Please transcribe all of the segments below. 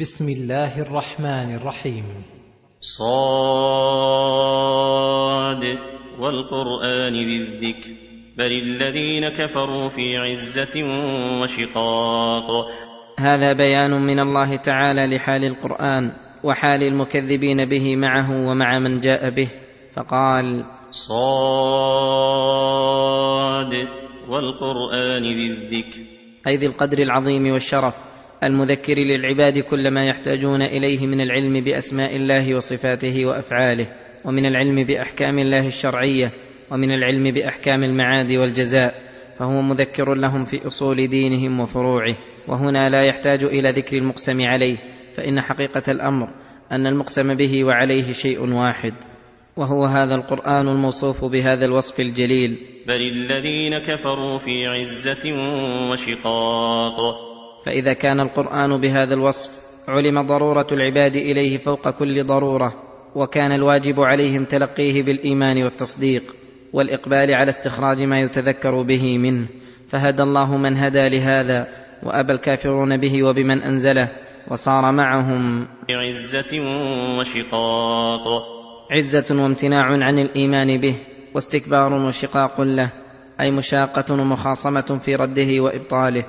بسم الله الرحمن الرحيم. صاد والقرآن ذي الذكر. بل الذين كفروا في عزة وشقاق. هذا بيان من الله تعالى لحال القرآن وحال المكذبين به معه ومع من جاء به. فقال صاد والقرآن ذي الذكر. أي ذي القدر العظيم والشرف. المذكر للعباد كل ما يحتاجون إليه من العلم بأسماء الله وصفاته وأفعاله ومن العلم بأحكام الله الشرعية ومن العلم بأحكام المعاد والجزاء فهو مذكر لهم في أصول دينهم وفروعه وهنا لا يحتاج إلى ذكر المقسم عليه فإن حقيقة الأمر أن المقسم به وعليه شيء واحد وهو هذا القرآن الموصوف بهذا الوصف الجليل. بل الذين كفروا في عزة وشقاق فإذا كان القرآن بهذا الوصف علم ضرورة العباد إليه فوق كل ضرورة وكان الواجب عليهم تلقيه بالإيمان والتصديق والإقبال على استخراج ما يتذكر به منه. فهدى الله من هدى لهذا وأبى الكافرون به وبمن أنزله وصار معهم عزة وشقاق. عزة وامتناع عن الإيمان به واستكبار وشقاق له أي مشاقة ومخاصمه في رده وإبطاله.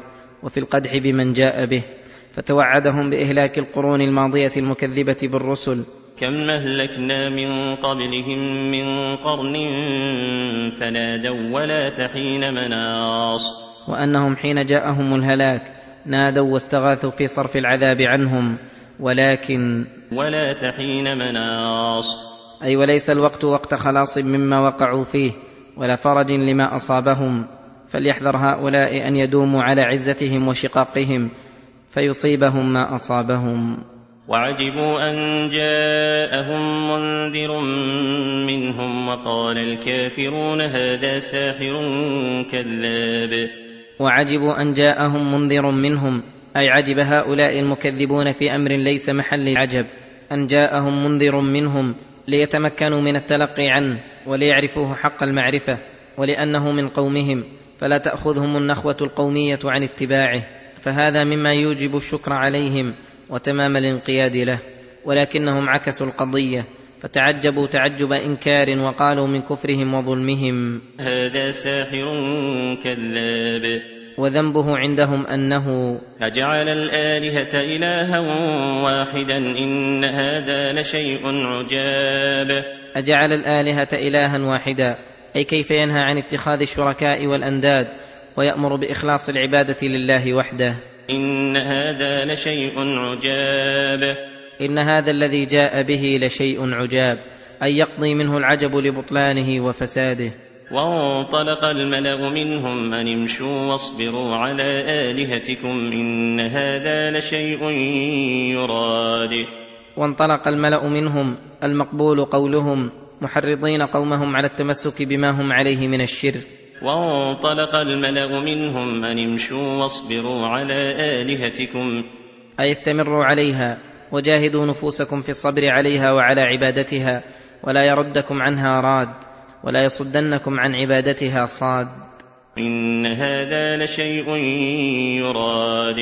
وفي القدح بمن جاء به فتوعدهم بإهلاك القرون الماضية المكذبة بالرسل. كم أهلكنا من قبلهم من قرن فنادوا ولا تحين مناص. وأنهم حين جاءهم الهلاك نادوا واستغاثوا في صرف العذاب عنهم ولكن ولا تحين مناص. أي وليس الوقت وقت خلاص مما وقعوا فيه ولا فرج لما أصابهم. فليحذر هؤلاء أن يدوموا على عزتهم وشقاقهم فيصيبهم ما أصابهم. وعجبوا أن جاءهم منذر منهم وقال الكافرون هذا ساحر كذاب. وعجبوا أن جاءهم منذر منهم أي عجب هؤلاء المكذبون في أمر ليس محل العجب أن جاءهم منذر منهم ليتمكنوا من التلقي عنه وليعرفوه حق المعرفة ولأنه من قومهم. فلا تأخذهم النخوة القومية عن اتباعه فهذا مما يوجب الشكر عليهم وتمام الانقياد له ولكنهم عكسوا القضية فتعجبوا تعجب إنكار وقالوا من كفرهم وظلمهم. هذا ساحر كذاب. وذنبه عندهم أنه أجعل الآلهة إلها واحدا إن هذا لشيء عجاب. أجعل الآلهة إلها واحدا أي كيف ينهى عن اتخاذ الشركاء والأنداد ويأمر بإخلاص العبادة لله وحده. إن هذا لشيء عجاب. إن هذا الذي جاء به لشيء عجاب أي يقضي منه العجب لبطلانه وفساده. وانطلق الملأ منهم أن امشوا واصبروا على آلهتكم إن هذا لشيء يراد. وانطلق الملأ منهم المقبول قولهم محرضين قومهم على التمسك بما هم عليه من الشرك. وانطلق الملأ منهم أن امشوا واصبروا على آلهتكم. اي استمروا عليها وجاهدوا نفوسكم في الصبر عليها وعلى عبادتها ولا يردكم عنها راد ولا يصدنكم عن عبادتها صاد. إن هذا لشيء يراد.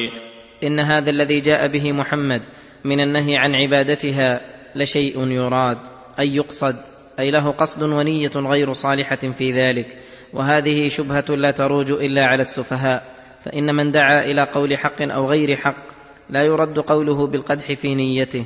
إن هذا الذي جاء به محمد من النهي عن عبادتها لشيء يراد أي يقصد أي له قصد ونية غير صالحة في ذلك وهذه شبهة لا تروج إلا على السفهاء فإن من دعا إلى قول حق أو غير حق لا يرد قوله بالقدح في نيته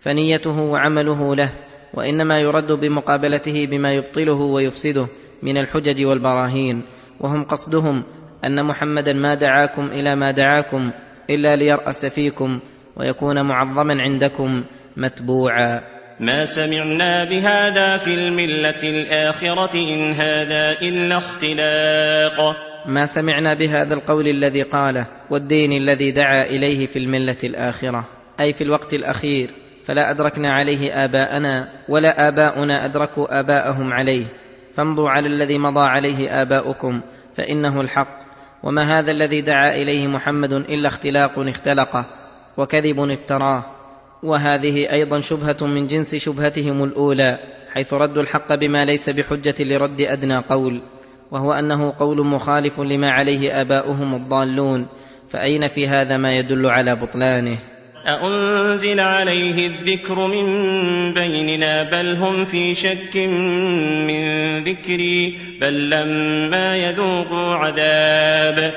فنيته وعمله له وإنما يرد بمقابلته بما يبطله ويفسده من الحجج والبراهين وهم قصدهم أن محمدا ما دعاكم إلى ما دعاكم إلا ليرأس فيكم ويكون معظما عندكم متبوعا. ما سمعنا بهذا في الملة الآخرة إن هذا إلا اختلاق ما سمعنا بهذا القول الذي قاله والدين الذي دعا اليه في المله الاخره أي في الوقت الأخير فلا أدركنا عليه آباءنا ولا آباؤنا أدركوا آباءهم عليه. فامضوا على الذي مضى عليه آباؤكم فإنه الحق. وما هذا الذي دعا إليه محمد إلا اختلاق اختلقه وكذب افتراه. وهذه أيضا شبهة من جنس شبهتهم الأولى حيث ردوا الحق بما ليس بحجة لرد أدنى قول وهو أنه قول مخالف لما عليه آباؤهم الضالون فأين في هذا ما يدل على بطلانه؟ أأنزل عليه الذكر من بيننا بل هم في شك من ذكري بل لما يذوقوا عذاب.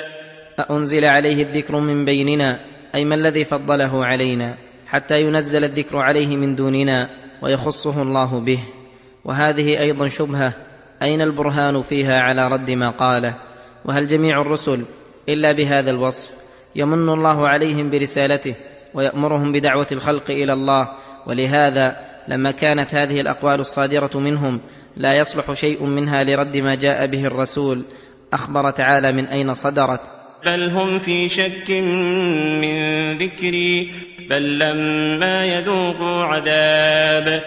أأنزل عليه الذكر من بيننا أي ما الذي فضله علينا؟ حتى ينزل الذكر عليه من دوننا ويخصه الله به. وهذه أيضا شبهة. أين البرهان فيها على رد ما قاله؟ وهل جميع الرسل إلا بهذا الوصف يمن الله عليهم برسالته ويأمرهم بدعوة الخلق إلى الله؟ ولهذا لما كانت هذه الأقوال الصادرة منهم لا يصلح شيء منها لرد ما جاء به الرسول. أخبر تعالى من أين صدرت؟ بل هم في شك من ذكري بل لما يذوقوا عذاب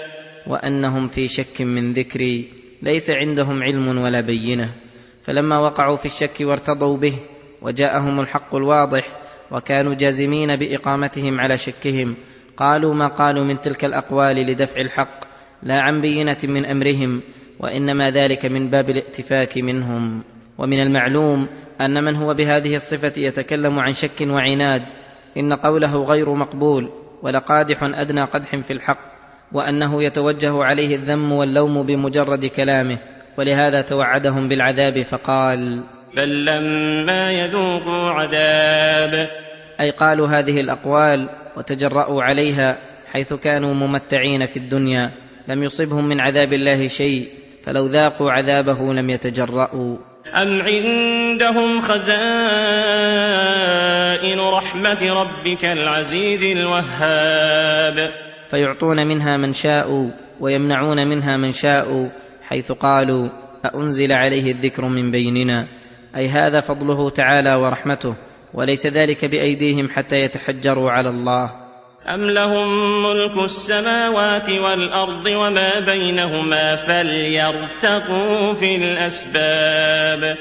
وانهم في شك من ذكري ليس عندهم علم ولا بينه فلما وقعوا في الشك وارتضوا به وجاءهم الحق الواضح وكانوا جازمين باقامتهم على شكهم قالوا ما قالوا من تلك الاقوال لدفع الحق لا عن بينه من امرهم وانما ذلك من باب الائتفاك منهم ومن المعلوم أن من هو بهذه الصفة يتكلم عن شك وعناد إن قوله غير مقبول ولقادح أدنى قدح في الحق وأنه يتوجه عليه الذم واللوم بمجرد كلامه ولهذا توعدهم بالعذاب فقال بل لما يذوقوا عذاب. أي قالوا هذه الأقوال وتجرأوا عليها حيث كانوا ممتعين في الدنيا لم يصبهم من عذاب الله شيء فلو ذاقوا عذابه لم يتجرأوا. أم عندهم خزائن رحمة ربك العزيز الوهاب فيعطون منها من شاءوا ويمنعون منها من شاءوا حيث قالوا أأنزل عليه الذكر من بيننا؟ أي هذا فضله تعالى ورحمته وليس ذلك بأيديهم حتى يتحجروا على الله. ام لهم ملك السماوات والارض وما بينهما فليرتقوا في الاسباب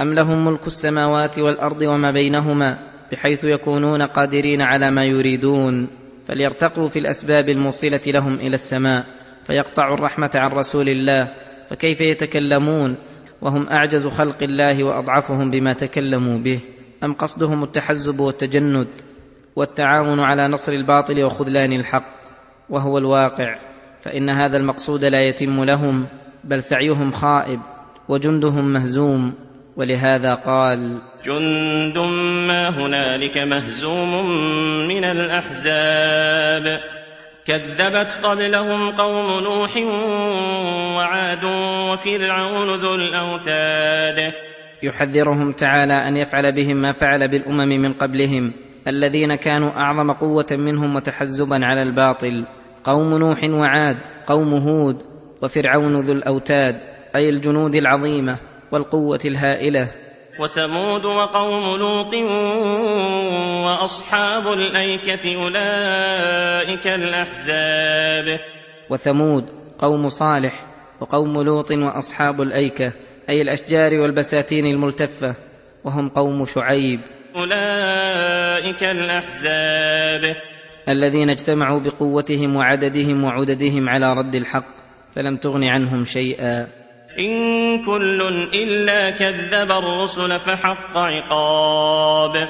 ام لهم ملك السماوات والارض وما بينهما بحيث يكونون قادرين على ما يريدون فليرتقوا في الاسباب الموصله لهم إلى السماء فيقطعوا الرحمه عن رسول الله فكيف يتكلمون وهم اعجز خلق الله واضعفهم بما تكلموا به ام قصدهم التحزب والتجند والتعاون على نصر الباطل وخذلان الحق وهو الواقع فإن هذا المقصود لا يتم لهم بل سعيهم خائب وجندهم مهزوم ولهذا قال جند ما هنالك مهزوم من الأحزاب كذبت قبلهم قوم نوح وعاد وفرعون ذو الأوتاد. يحذرهم تعالى أن يفعل بهم ما فعل بالأمم من قبلهم الذين كانوا أعظم قوة منهم وتحزبا على الباطل قوم نوح وعاد قوم هود وفرعون ذو الأوتاد أي الجنود العظيمة والقوة الهائلة. وثمود وقوم لوط وأصحاب الأيكة أولئك الأحزاب. وثمود قوم صالح وقوم لوط وأصحاب الأيكة أي الأشجار والبساتين الملتفة وهم قوم شعيب. أولئك الأحزاب. الذين اجتمعوا بقوتهم وعددهم وعددهم على رد الحق فلم تغن عنهم شيئا. إن كل إلا كذب الرسل فحق عقاب.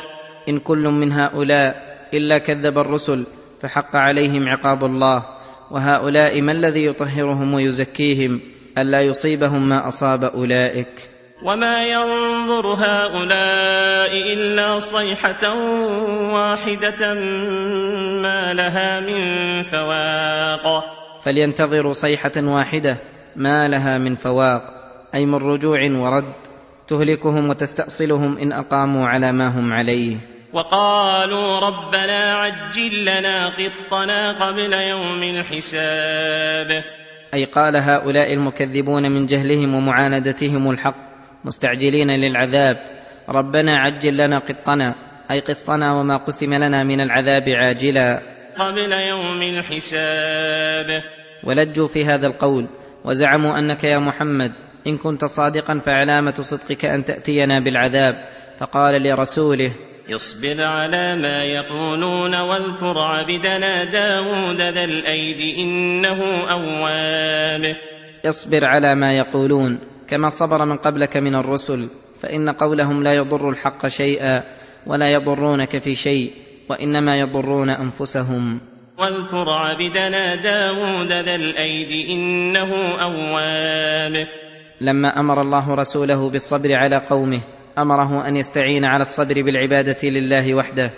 إن كل من هؤلاء إلا كذب الرسل فحق عليهم عقاب الله وهؤلاء ما الذي يطهرهم ويزكيهم؟ ألا يصيبهم ما أصاب أولئك. وما ينظر هؤلاء إلا صيحة واحدة ما لها من فواق فلينتظروا صيحة واحدة ما لها من فواق أي من رجوع ورد تهلكهم وتستأصلهم إن أقاموا على ما هم عليه. وقالوا ربنا عجل لنا قطنا قبل يوم الحساب. أي قال هؤلاء المكذبون من جهلهم ومعاندتهم الحق مستعجلين للعذاب. ربنا عجل لنا قطنا أي قسطنا وما قسم لنا من العذاب عاجلا. قبل يوم الحساب. ولجوا في هذا القول وزعموا أنك يا محمد إن كنت صادقا فعلامة صدقك أن تأتينا بالعذاب. فقال لرسوله اصبر على ما يقولون واذكر عبدنا داود ذا الأيد إنه أواب. اصبر على ما يقولون. كما صبر من قبلك من الرسل فإن قولهم لا يضر الحق شيئا ولا يضرونك في شيء وإنما يضرون أنفسهم. واذكر عبدنا داود ذا الأيد إنه أواب. لما أمر الله رسوله بالصبر على قومه أمره أن يستعين على الصبر بالعبادة لله وحده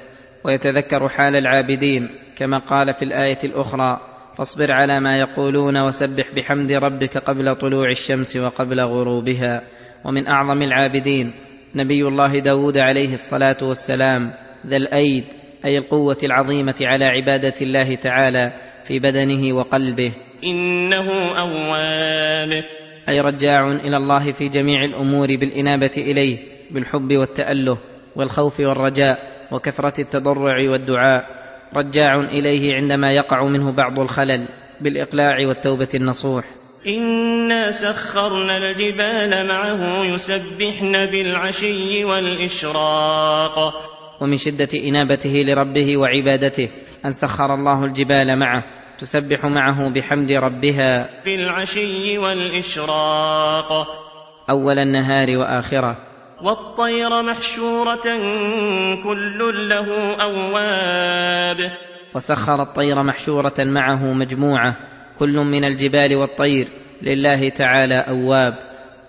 ويتذكر حال العابدين كما قال في الآية الأخرى فاصبر على ما يقولون وسبح بحمد ربك قبل طلوع الشمس وقبل غروبها. ومن أعظم العابدين نبي الله داود عليه الصلاة والسلام ذا الأيد أي القوة العظيمة على عبادة الله تعالى في بدنه وقلبه. إنه أواب. أي رجاع إلى الله في جميع الأمور بالإنابة إليه بالحب والتأله والخوف والرجاء وكثرة التضرع والدعاء. رجاع إليه عندما يقع منه بعض الخلل بالإقلاع والتوبة النصوح. إنا سخرنا الجبال معه يسبحن بالعشي والإشراق. ومن شدة إنابته لربه وعبادته أن سخر الله الجبال معه تسبح معه بحمد ربها. بالعشي والإشراق. أول النهار وآخره. والطير محشورة كل له أواب. وسخر الطير محشورة معه مجموعة كل من الجبال والطير لله تعالى أواب.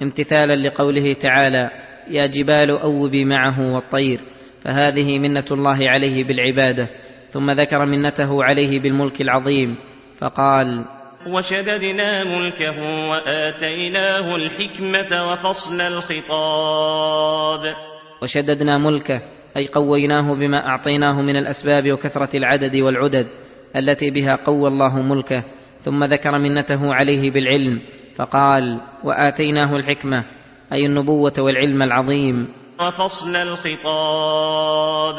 امتثالا لقوله تعالى يا جبال اوبي معه والطير. فهذه منة الله عليه بالعبادة. ثم ذكر منته عليه بالملك العظيم. فقال وشددنا ملكه وآتيناه الحكمة وفصل الخطاب. وشددنا ملكه أي قويناه بما أعطيناه من الأسباب وكثرة العدد والعدد التي بها قوى الله ملكه ثم ذكر منته عليه بالعلم فقال وآتيناه الحكمة أي النبوة والعلم العظيم. وفصل الخطاب.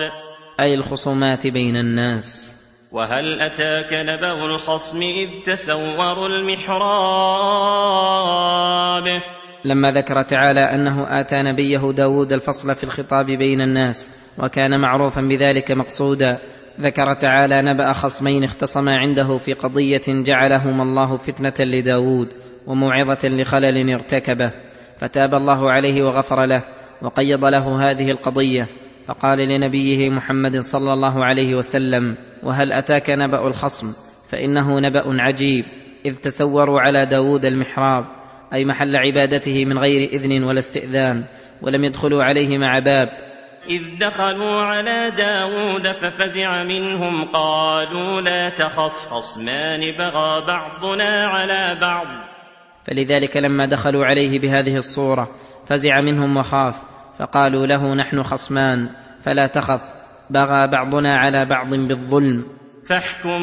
أي الخصومات بين الناس. وهل أتاك نبأ الخصم إذ تسوروا المحراب؟ لما ذكر تعالى أنه آتى نبيه داود الفصل في الخطاب بين الناس وكان معروفا بذلك مقصودا ذكر تعالى نبأ خصمين اختصما عنده في قضية جعلهما الله فتنة لداود وموعظة لخلل ارتكبه فتاب الله عليه وغفر له وقيض له هذه القضية فقال لنبيه محمد صلى الله عليه وسلم وهل أتاك نبأ الخصم؟ فإنه نبأ عجيب إذ تسوروا على داود المحراب أي محل عبادته من غير إذن ولا استئذان ولم يدخلوا عليه مع باب. إذ دخلوا على داود ففزع منهم قالوا لا تخف خصمان بغى بعضنا على بعض. فلذلك لما دخلوا عليه بهذه الصورة فزع منهم وخاف. فقالوا له نحن خصمان فلا تخف بغى بعضنا على بعض بالظلم. فاحكم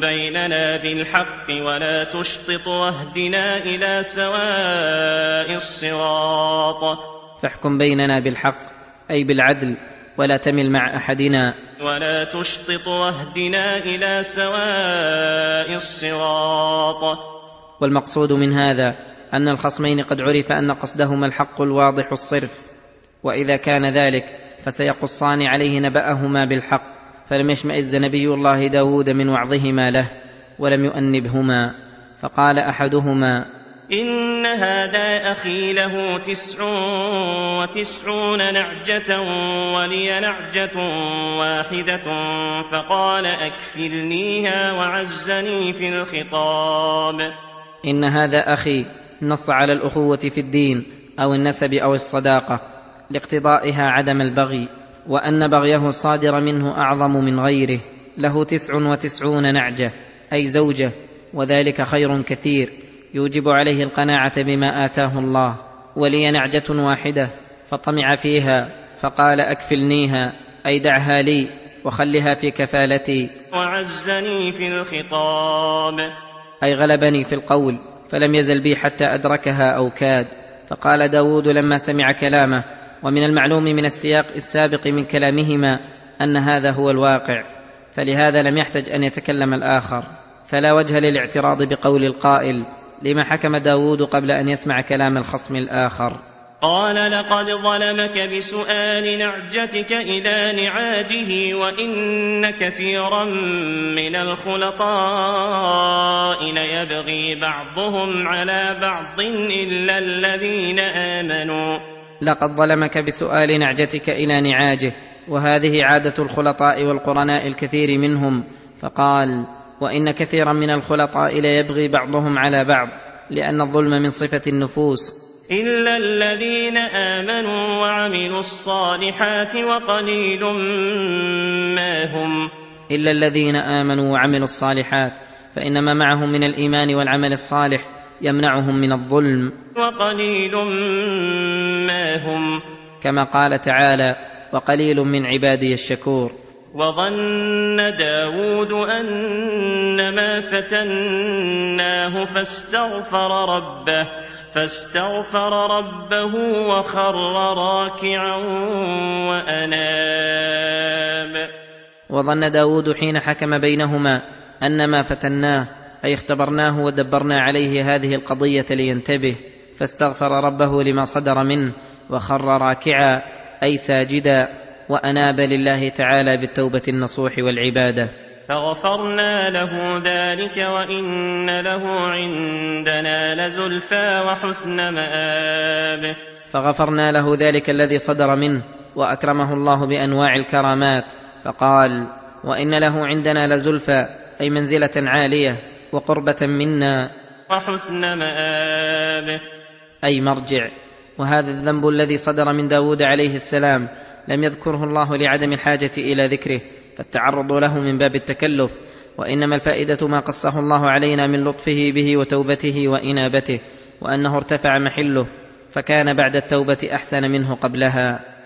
بيننا بالحق ولا تشطط واهدنا إلى سواء الصراط. فاحكم بيننا بالحق أي بالعدل ولا تمل مع أحدنا. ولا تشطط واهدنا إلى سواء الصراط. والمقصود من هذا أن الخصمين قد عرف أن قصدهما الحق الواضح الصرف. وإذا كان ذلك فسيقصان عليه نبأهما بالحق فلم يشمئز نبي الله داود من وعظهما له ولم يؤنبهما فقال أحدهما إن هذا أخي له تسع وتسعون نعجة ولي نعجة واحدة فقال أكفلنيها وعزني في الخطاب. إن هذا أخي نص على الأخوة في الدين أو النسب أو الصداقة لاقتضائها عدم البغي وأن بغيه الصادر منه أعظم من غيره له تسع وتسعون نعجة أي زوجة وذلك خير كثير يوجب عليه القناعة بما آتاه الله ولي نعجة واحدة فطمع فيها فقال أكفلنيها أي دعها لي وخلها في كفالتي. وعزني في الخطاب. أي غلبني في القول فلم يزل بي حتى أدركها أو كاد فقال داود لما سمع كلامه ومن المعلوم من السياق السابق من كلامهما أن هذا هو الواقع فلهذا لم يحتج أن يتكلم الآخر. فلا وجه للاعتراض بقول القائل لما حكم داود قبل أن يسمع كلام الخصم الآخر. قال لقد ظلمك بسؤال نعجتك إلى نعاجه وإن كثيرا من الخلطاء ليبغي بعضهم على بعض إلا الذين آمنوا. لقد ظلمك بسؤال نعجتك إلى نعاجه وهذه عادة الخلطاء والقرناء الكثير منهم فقال وإن كثيرا من الخلطاء ليبغي بعضهم على بعض لأن الظلم من صفة النفوس. إلا الذين آمنوا وعملوا الصالحات وقليل ما هم. إلا الذين آمنوا وعملوا الصالحات فان ما معهم من الإيمان والعمل الصالح. يمنعهم من الظلم وقليل ما هم. كما قال تعالى وقليل من عبادي الشكور. وظن داود أنما فتناه فاستغفر ربه فاستغفر ربه وخر راكعا وأناب. وظن داود حين حكم بينهما انما فتناه أي اختبرناه ودبرنا عليه هذه القضية لينتبه فاستغفر ربه لما صدر منه وخر راكعا أي ساجدا وأناب لله تعالى بالتوبة النصوح والعبادة. فغفرنا له ذلك وإن له عندنا لزلفى وحسن مآب. فغفرنا له ذلك الذي صدر منه وأكرمه الله بأنواع الكرامات فقال وإن له عندنا لزلفى أي منزلة عالية وقربة منا. وحسن مآب. أي مرجع. وهذا الذنب الذي صدر من داود عليه السلام لم يذكره الله لعدم الحاجة إلى ذكره فالتعرض له من باب التكلف. وإنما الفائدة ما قصه الله علينا من لطفه به وتوبته وإنابته وأنه ارتفع محله فكان بعد التوبة أحسن منه قبلها.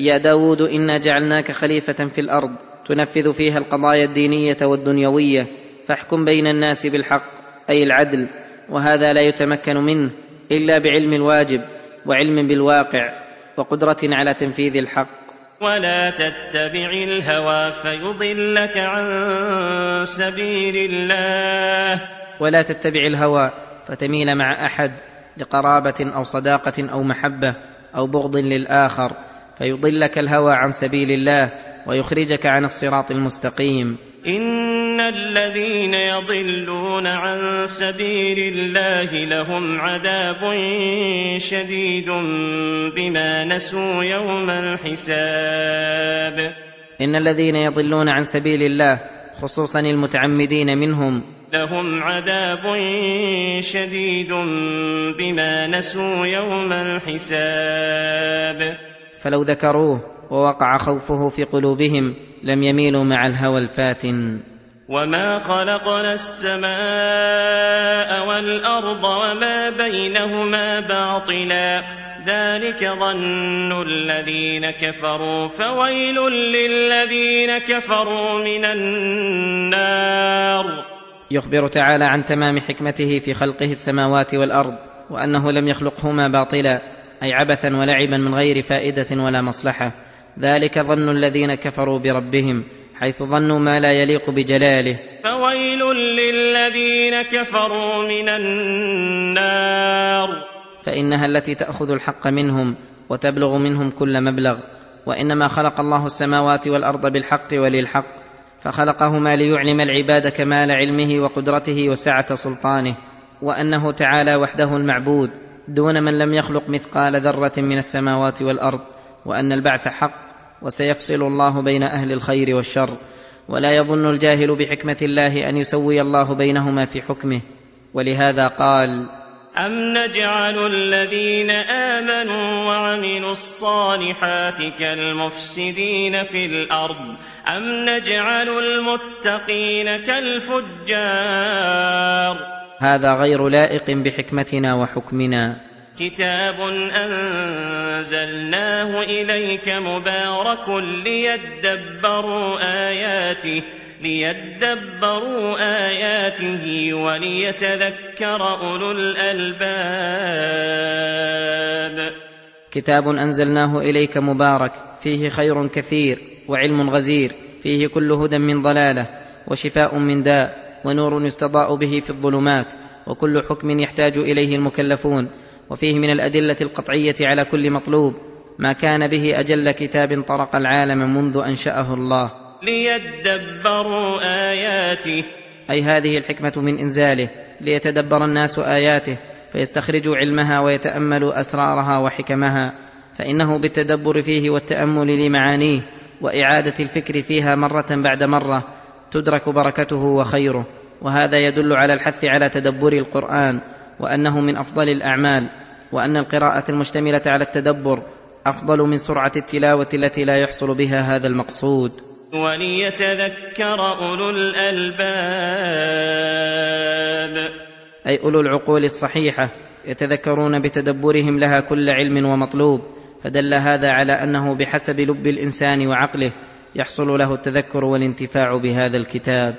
يا داود إنا جعلناك خليفة في الأرض تنفذ فيها القضايا الدينية والدنيوية فاحكم بين الناس بالحق أي العدل وهذا لا يتمكن منه إلا بعلم الواجب وعلم بالواقع وقدرة على تنفيذ الحق. ولا تتبع الهوى فيضلك عن سبيل الله. ولا تتبع الهوى فتميل مع أحد لقرابة أو صداقة أو محبة أو بغض للآخر. فيضلك الهوى عن سبيل الله ويخرجك عن الصراط المستقيم. إن الذين يضلون عن سبيل الله لهم عذاب شديد بما نسوا يوم الحساب. إن الذين يضلون عن سبيل الله خصوصا المتعمدين منهم. لهم عذاب شديد بما نسوا يوم الحساب. فلو ذكروه ووقع خوفه في قلوبهم لم يميلوا مع الهوى الفاتن. وما خلقنا السماء والأرض وما بينهما باطلا ذلك ظن الذين كفروا فويل للذين كفروا من النار. يخبر تعالى عن تمام حكمته في خلقه السماوات والارض وانه لم يخلقهما باطلا أي عبثا ولعبا من غير فائدة ولا مصلحة. ذلك ظن الذين كفروا بربهم حيث ظنوا ما لا يليق بجلاله. فويل للذين كفروا من النار. فإنها التي تأخذ الحق منهم وتبلغ منهم كل مبلغ. وإنما خلق الله السماوات والأرض بالحق وللحق فخلقهما ليعلم العباد كمال علمه وقدرته وسعة سلطانه وأنه تعالى وحده المعبود. دون من لم يخلق مثقال ذرة من السماوات والأرض وأن البعث حق وسيفصل الله بين أهل الخير والشر. ولا يظن الجاهل بحكمة الله أن يسوي الله بينهما في حكمه. ولهذا قال أم نجعل الذين آمنوا وعملوا الصالحات كالمفسدين في الأرض؟ أم نجعل المتقين كالفجار؟ هذا غير لائق بحكمتنا وحكمنا. كتاب أنزلناه إليك مبارك ليدبروا آياته ليدبروا آياته وليتذكر أولو الألباب. كتاب أنزلناه إليك مبارك فيه خير كثير وعلم غزير فيه كل هدى من ضلالة وشفاء من داء. ونور يستضاء به في الظلمات وكل حكم يحتاج إليه المكلفون وفيه من الأدلة القطعية على كل مطلوب ما كان به أجل كتاب طرق العالم منذ أنشأه الله. ليدبروا آياته. أي هذه الحكمة من إنزاله ليتدبر الناس آياته فيستخرجوا علمها ويتأملوا أسرارها وحكمها فإنه بالتدبر فيه والتأمل لمعانيه وإعادة الفكر فيها مرة بعد مرة تدرك بركته وخيره وهذا يدل على الحث على تدبر القرآن وأنه من أفضل الأعمال وأن القراءة المشتملة على التدبر أفضل من سرعة التلاوة التي لا يحصل بها هذا المقصود. وليتذكر أولو الألباب. أي أولو العقول الصحيحة يتذكرون بتدبرهم لها كل علم ومطلوب فدل هذا على أنه بحسب لب الإنسان وعقله يحصل له التذكر والانتفاع بهذا الكتاب.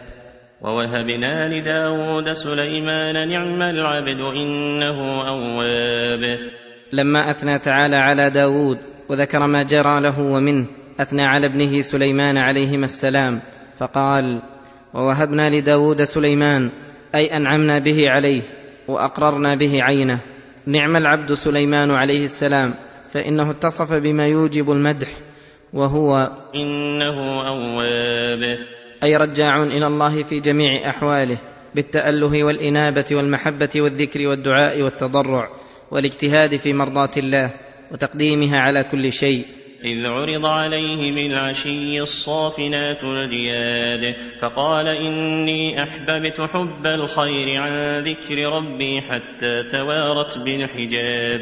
ووهبنا لداود سليمان نعم العبد إنه أواب. لما أثنى تعالى على داود وذكر ما جرى له ومنه أثنى على ابنه سليمان عليهما السلام فقال ووهبنا لداود سليمان أي أنعمنا به عليه وأقررنا به عينه. نعم العبد سليمان عليه السلام فإنه اتصف بما يوجب المدح وهو إنه أواب. أي رجاع إلى الله في جميع أحواله بالتأله والإنابة والمحبة والذكر والدعاء والتضرع والاجتهاد في مرضاة الله وتقديمها على كل شيء. إذ عرض عليه بالعشي الصافنات الجياد فقال إني أحببت حب الخير عن ذكر ربي حتى توارت بالحجاب.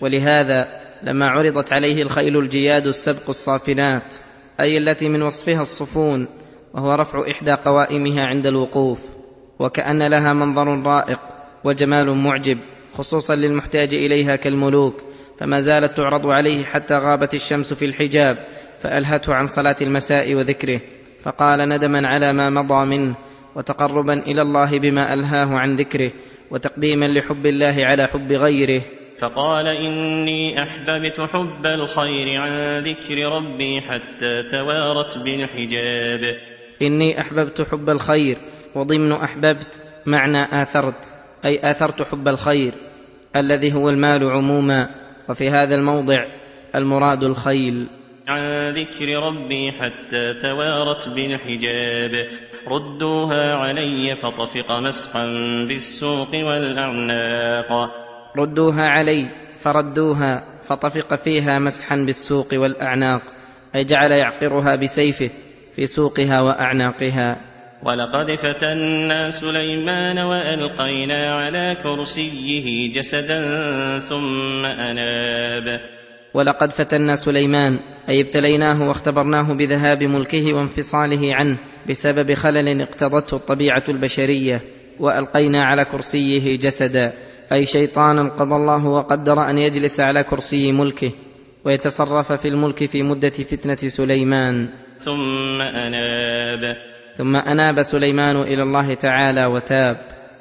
ولهذا لما عرضت عليه الخيل الجياد السبق الصافنات أي التي من وصفها الصفون وهو رفع إحدى قوائمها عند الوقوف وكأن لها منظر رائق وجمال معجب خصوصا للمحتاج إليها كالملوك فما زالت تعرض عليه حتى غابت الشمس في الحجاب فألهته عن صلاة المساء وذكره فقال ندما على ما مضى منه وتقربا إلى الله بما ألهاه عن ذكره وتقديما لحب الله على حب غيره. فقال إني أحببت حب الخير عن ذكر ربي حتى توارت بالحجاب. إني أحببت حب الخير وضمن أحببت معنى آثرت أي آثرت حب الخير الذي هو المال عموما وفي هذا الموضع المراد الخيل. عن ذكر ربي حتى توارت بالحجاب. ردوها علي فطفق مسحا بالسوق والأعناق. ردوها علي فردوها فطفق فيها مسحا بالسوق والأعناق أي جعل يعقرها بسيفه في سوقها وأعناقها. ولقد فتنا سليمان وألقينا على كرسيه جسدا ثم أناب. ولقد فتنا سليمان أي ابتليناه واختبرناه بذهاب ملكه وانفصاله عنه بسبب خلل اقتضته الطبيعة البشرية وألقينا على كرسيه جسدا. أي شيطانا قضى الله وقدر أن يجلس على كرسي ملكه ويتصرف في الملك في مدة فتنة سليمان. ثم أناب. ثم أناب سليمان إلى الله تعالى وتاب.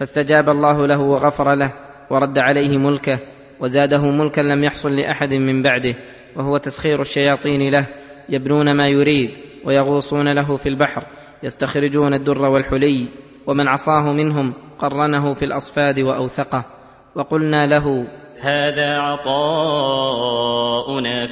فاستجاب الله له وغفر له ورد عليه ملكه وزاده ملكا لم يحصل لأحد من بعده وهو تسخير الشياطين له يبنون ما يريد ويغوصون له في البحر يستخرجون الدر والحلي ومن عصاه منهم قرنه في الأصفاد وأوثقه وقلنا له هذا عطاؤنا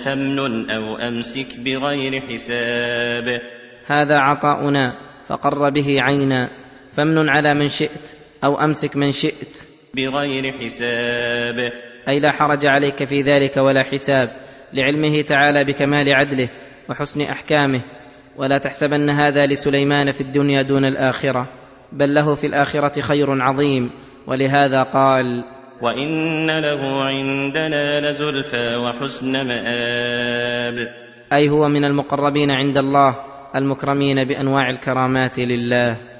فامنن أو أمسك بغير حساب. هذا عطاؤنا فقر به عينا فامنن على من شئت أو أمسك من شئت. بغير حساب. أي لا حرج عليك في ذلك ولا حساب. لعلمه تعالى بكمال عدله وحسن أحكامه. ولا تحسبن هذا لسليمان في الدنيا دون الآخرة بل له في الآخرة خير عظيم. ولهذا قال وإن له عندنا لزلفى وحسن مآب. أي هو من المقربين عند الله المكرمين بأنواع الكرامات لله.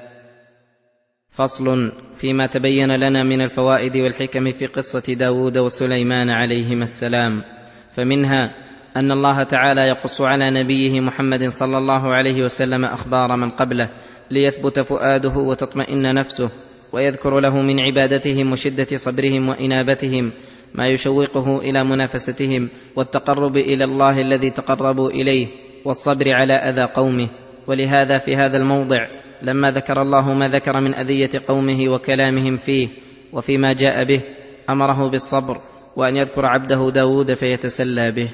فصل فيما تبين لنا من الفوائد والحكم في قصة داود وسليمان عليهما السلام. فمنها أن الله تعالى يقص على نبيه محمد صلى الله عليه وسلم أخبار من قبله ليثبت فؤاده وتطمئن نفسه ويذكر له من عبادتهم وشدة صبرهم وإنابتهم ما يشوقه إلى منافستهم والتقرب إلى الله الذي تقربوا إليه والصبر على أذى قومه. ولهذا في هذا الموضع لما ذكر الله ما ذكر من أذية قومه وكلامهم فيه وفيما جاء به أمره بالصبر وأن يذكر عبده داود فيتسلى به.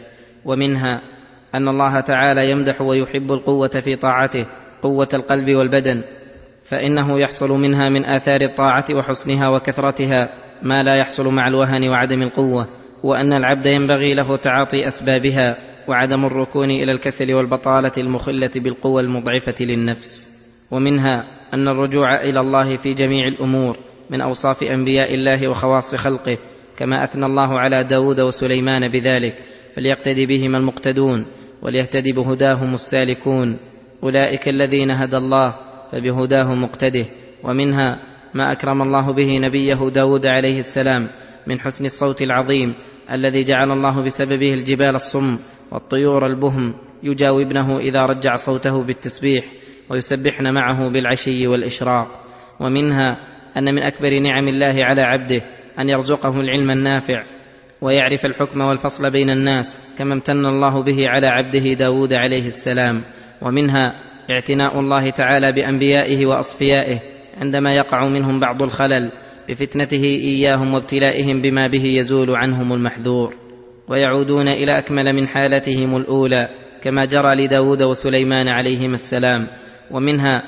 ومنها أن الله تعالى يمدح ويحب القوة في طاعته قوة القلب والبدن فإنه يحصل منها من آثار الطاعة وحسنها وكثرتها ما لا يحصل مع الوهن وعدم القوة وأن العبد ينبغي له تعاطي أسبابها وعدم الركون إلى الكسل والبطالة المخلة بالقوى المضعفة للنفس. ومنها أن الرجوع إلى الله في جميع الأمور من أوصاف أنبياء الله وخواص خلقه كما أثنى الله على داود وسليمان بذلك فليقتدي بهما المقتدون وليهتدي بهداهم السالكون. أولئك الذين هدى الله فبهداه مقتده. ومنها ما أكرم الله به نبيه داود عليه السلام من حسن الصوت العظيم الذي جعل الله بسببه الجبال الصم والطيور البهم يجاوبنه إذا رجع صوته بالتسبيح. ويسبحن معه بالعشي والإشراق. ومنها أن من أكبر نعم الله على عبده أن يرزقه العلم النافع ويعرف الحكم والفصل بين الناس كما امتن الله به على عبده داود عليه السلام. ومنها اعتناء الله تعالى بأنبيائه وأصفيائه عندما يقع منهم بعض الخلل بفتنته إياهم وابتلائهم بما به يزول عنهم المحذور. ويعودون إلى أكمل من حالتهم الأولى كما جرى لداود وسليمان عليهما السلام. ومنها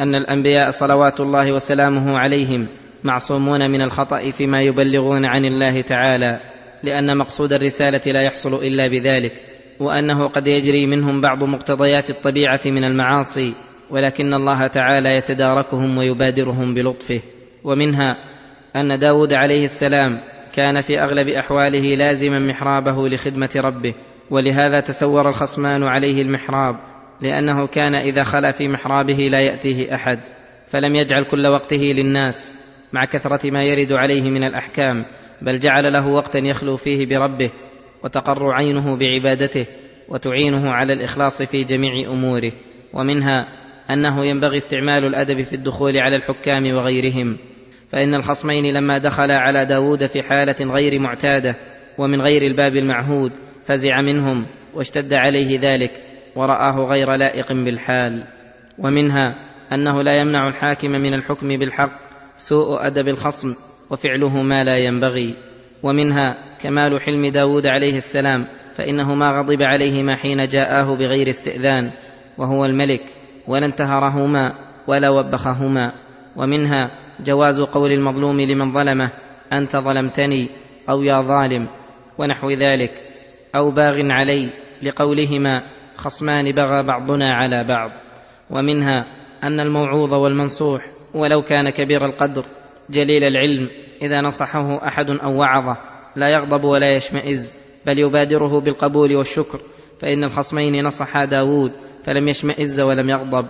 أن الأنبياء صلوات الله وسلامه عليهم معصومون من الخطأ فيما يبلغون عن الله تعالى لأن مقصود الرسالة لا يحصل إلا بذلك وأنه قد يجري منهم بعض مقتضيات الطبيعة من المعاصي ولكن الله تعالى يتداركهم ويبادرهم بلطفه. ومنها أن داود عليه السلام كان في أغلب أحواله لازما محرابه لخدمة ربه ولهذا تسور الخصمان عليه المحراب لأنه كان إذا خلا في محرابه لا يأتيه أحد فلم يجعل كل وقته للناس مع كثرة ما يرد عليه من الأحكام بل جعل له وقتا يخلو فيه بربه وتقر عينه بعبادته وتعينه على الإخلاص في جميع أموره ومنها أنه ينبغي استعمال الأدب في الدخول على الحكام وغيرهم. فإن الخصمين لما دخلا على داود في حالة غير معتادة ومن غير الباب المعهود فزع منهم واشتد عليه ذلك ورآه غير لائق بالحال ومنها أنه لا يمنع الحاكم من الحكم بالحق سوء أدب الخصم وفعله ما لا ينبغي ومنها كمال حلم داود عليه السلام فإنه ما غضب عليهما حين جاءاه بغير استئذان وهو الملك ولا انتهرهما ولا وبخهما ومنها جواز قول المظلوم لمن ظلمه أنت ظلمتني أو يا ظالم ونحو ذلك أو باغ علي لقولهما خصمان بغى بعضنا على بعض ومنها أن الموعوظ والمنصوح ولو كان كبير القدر جليل العلم إذا نصحه أحد أو وعظه لا يغضب ولا يشمئز بل يبادره بالقبول والشكر فإن الخصمين نصحا داود فلم يشمئز ولم يغضب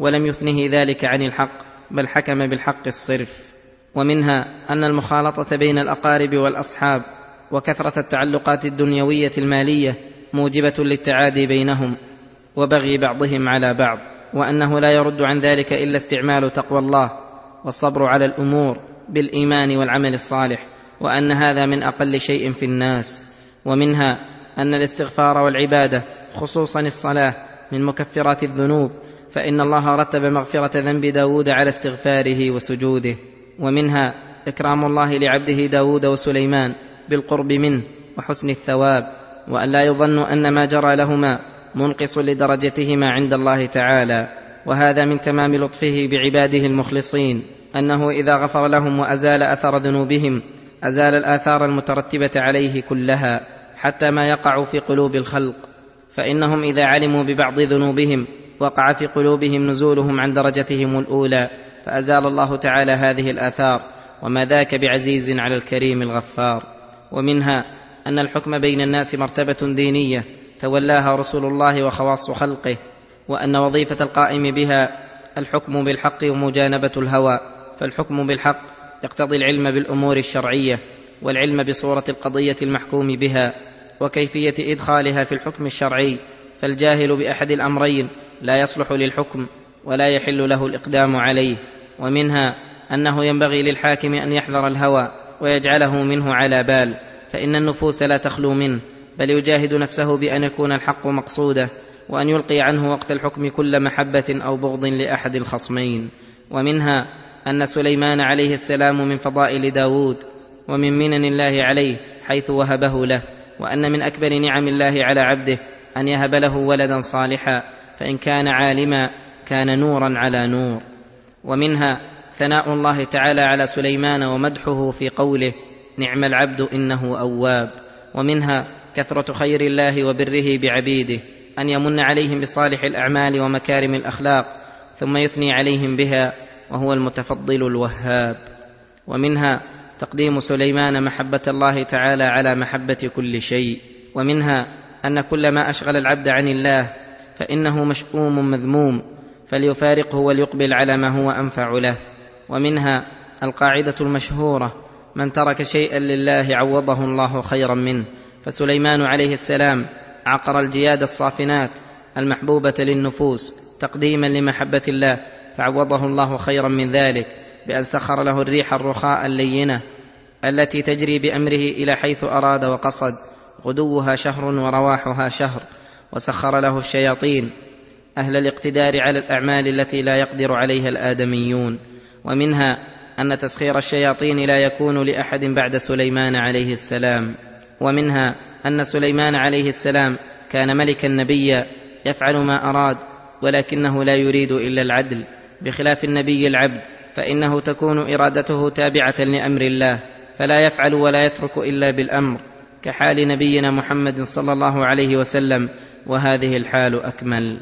ولم يثنه ذلك عن الحق بل حكم بالحق الصرف. ومنها أن المخالطة بين الأقارب والأصحاب وكثرة التعلقات الدنيوية المالية موجبة للتعادي بينهم وبغي بعضهم على بعض وأنه لا يرد عن ذلك إلا استعمال تقوى الله والصبر على الأمور بالإيمان والعمل الصالح وأن هذا من أقل شيء في الناس ومنها أن الاستغفار والعبادة خصوصا الصلاة من مكفرات الذنوب فإن الله رتب مغفرة ذنب داود على استغفاره وسجوده ومنها إكرام الله لعبده داود وسليمان بالقرب منه وحسن الثواب. وأن لا يظن أن ما جرى لهما منقص لدرجتهما عند الله تعالى وهذا من تمام لطفه بعباده المخلصين أنه إذا غفر لهم وأزال أثر ذنوبهم أزال الآثار المترتبة عليه كلها حتى ما يقع في قلوب الخلق. فإنهم إذا علموا ببعض ذنوبهم وقع في قلوبهم نزولهم عن درجتهم الأولى فأزال الله تعالى هذه الآثار وما ذاك بعزيز على الكريم الغفار. ومنها أن الحكم بين الناس مرتبة دينية تولاها رسول الله وخواص خلقه وأن وظيفة القائم بها الحكم بالحق ومجانبة الهوى فالحكم بالحق يقتضي العلم بالأمور الشرعية والعلم بصورة القضية المحكوم بها وكيفية إدخالها في الحكم الشرعي فالجاهل بأحد الأمرين لا يصلح للحكم ولا يحل له الإقدام عليه ومنها أنه ينبغي للحاكم أن يحذر الهوى ويجعله منه على بال. فإن النفوس لا تخلو منه بل يجاهد نفسه بأن يكون الحق مقصوده وأن يلقي عنه وقت الحكم كل محبة أو بغض لأحد الخصمين. ومنها أن سليمان عليه السلام من فضائل داود ومن منن الله عليه حيث وهبه له وأن من أكبر نعم الله على عبده أن يهب له ولدا صالحا فإن كان عالما كان نورا على نور. ومنها ثناء الله تعالى على سليمان ومدحه في قوله نعم العبد إنه أواب ومنها كثرة خير الله وبره بعبيده أن يمن عليهم بصالح الأعمال ومكارم الأخلاق ثم يثني عليهم بها وهو المتفضل الوهاب. ومنها تقديم سليمان محبة الله تعالى على محبة كل شيء. ومنها أن كل ما أشغل العبد عن الله فإنه مشؤوم مذموم فليفارقه وليقبل على ما هو أنفع له. ومنها القاعدة المشهورة من ترك شيئا لله عوضه الله خيرا منه. فسليمان عليه السلام عقر الجياد الصافنات المحبوبة للنفوس تقديما لمحبة الله فعوضه الله خيرا من ذلك بأن سخر له الريح الرخاء اللينة التي تجري بأمره إلى حيث أراد وقصد. غدوها شهر ورواحها شهر وسخر له الشياطين أهل الاقتدار على الأعمال التي لا يقدر عليها الآدميون. ومنها أن تسخير الشياطين لا يكون لأحد بعد سليمان عليه السلام ومنها أن سليمان عليه السلام كان ملكا نبيا يفعل ما أراد ولكنه لا يريد إلا العدل بخلاف النبي العبد فإنه تكون إرادته تابعة لأمر الله فلا يفعل ولا يترك إلا بالأمر كحال نبينا محمد صلى الله عليه وسلم وهذه الحال أكمل.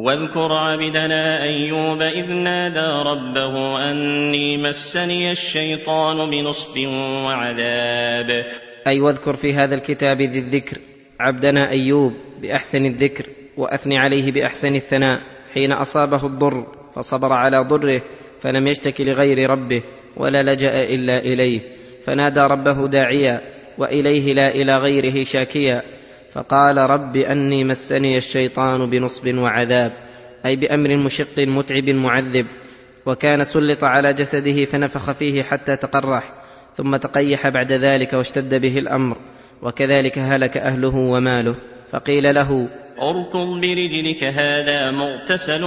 واذكر عبدنا أيوب إذ نادى ربه أني مسني الشيطان بنصب وعذاب. أي واذكر في هذا الكتاب ذي الذكر عبدنا أيوب بأحسن الذكر وأثني عليه بأحسن الثناء حين أصابه الضر فصبر على ضره فلم يشتك لغير ربه ولا لجأ إلا إليه. فنادى ربه داعيا وإليه لا إلى غيره شاكيا فقال رب أني مسني الشيطان بنصب وعذاب أي بأمر مشق متعب معذب وكان سلط على جسده فنفخ فيه حتى تقرح ثم تقيح بعد ذلك واشتد به الأمر وكذلك هلك أهله وماله. فقيل له اركض برجلك هذا مغتسل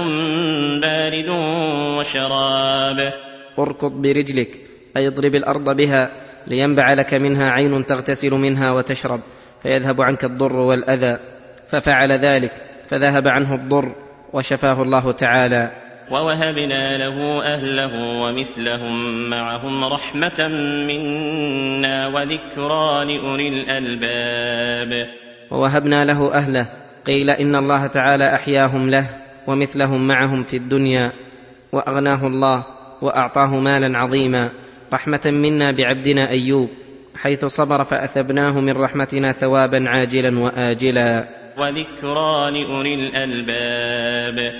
بارد وشراب. اركض برجلك أي اضرب الأرض بها لينبع لك منها عين تغتسل منها وتشرب. فيذهب عنك الضر والأذى ففعل ذلك فذهب عنه الضر وشفاه الله تعالى. ووهبنا له أهله ومثلهم معهم رحمة منا وذكرى لأولي الألباب. ووهبنا له أهله قيل إن الله تعالى أحياهم له ومثلهم معهم في الدنيا وأغناه الله وأعطاه مالا عظيما. رحمة منا بعبدنا أيوب. حيث صبر فأثبناه من رحمتنا ثوابا عاجلا واجلا. وذكرى لاولي الالباب.